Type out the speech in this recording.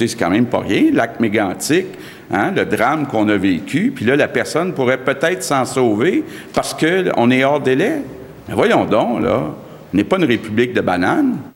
écoutez, c'est quand même pas rien, lac mégantique, hein, le drame qu'on a vécu, puis là, la personne pourrait peut-être s'en sauver parce qu'on est hors délai. Mais voyons donc, là, on n'est pas une république de bananes.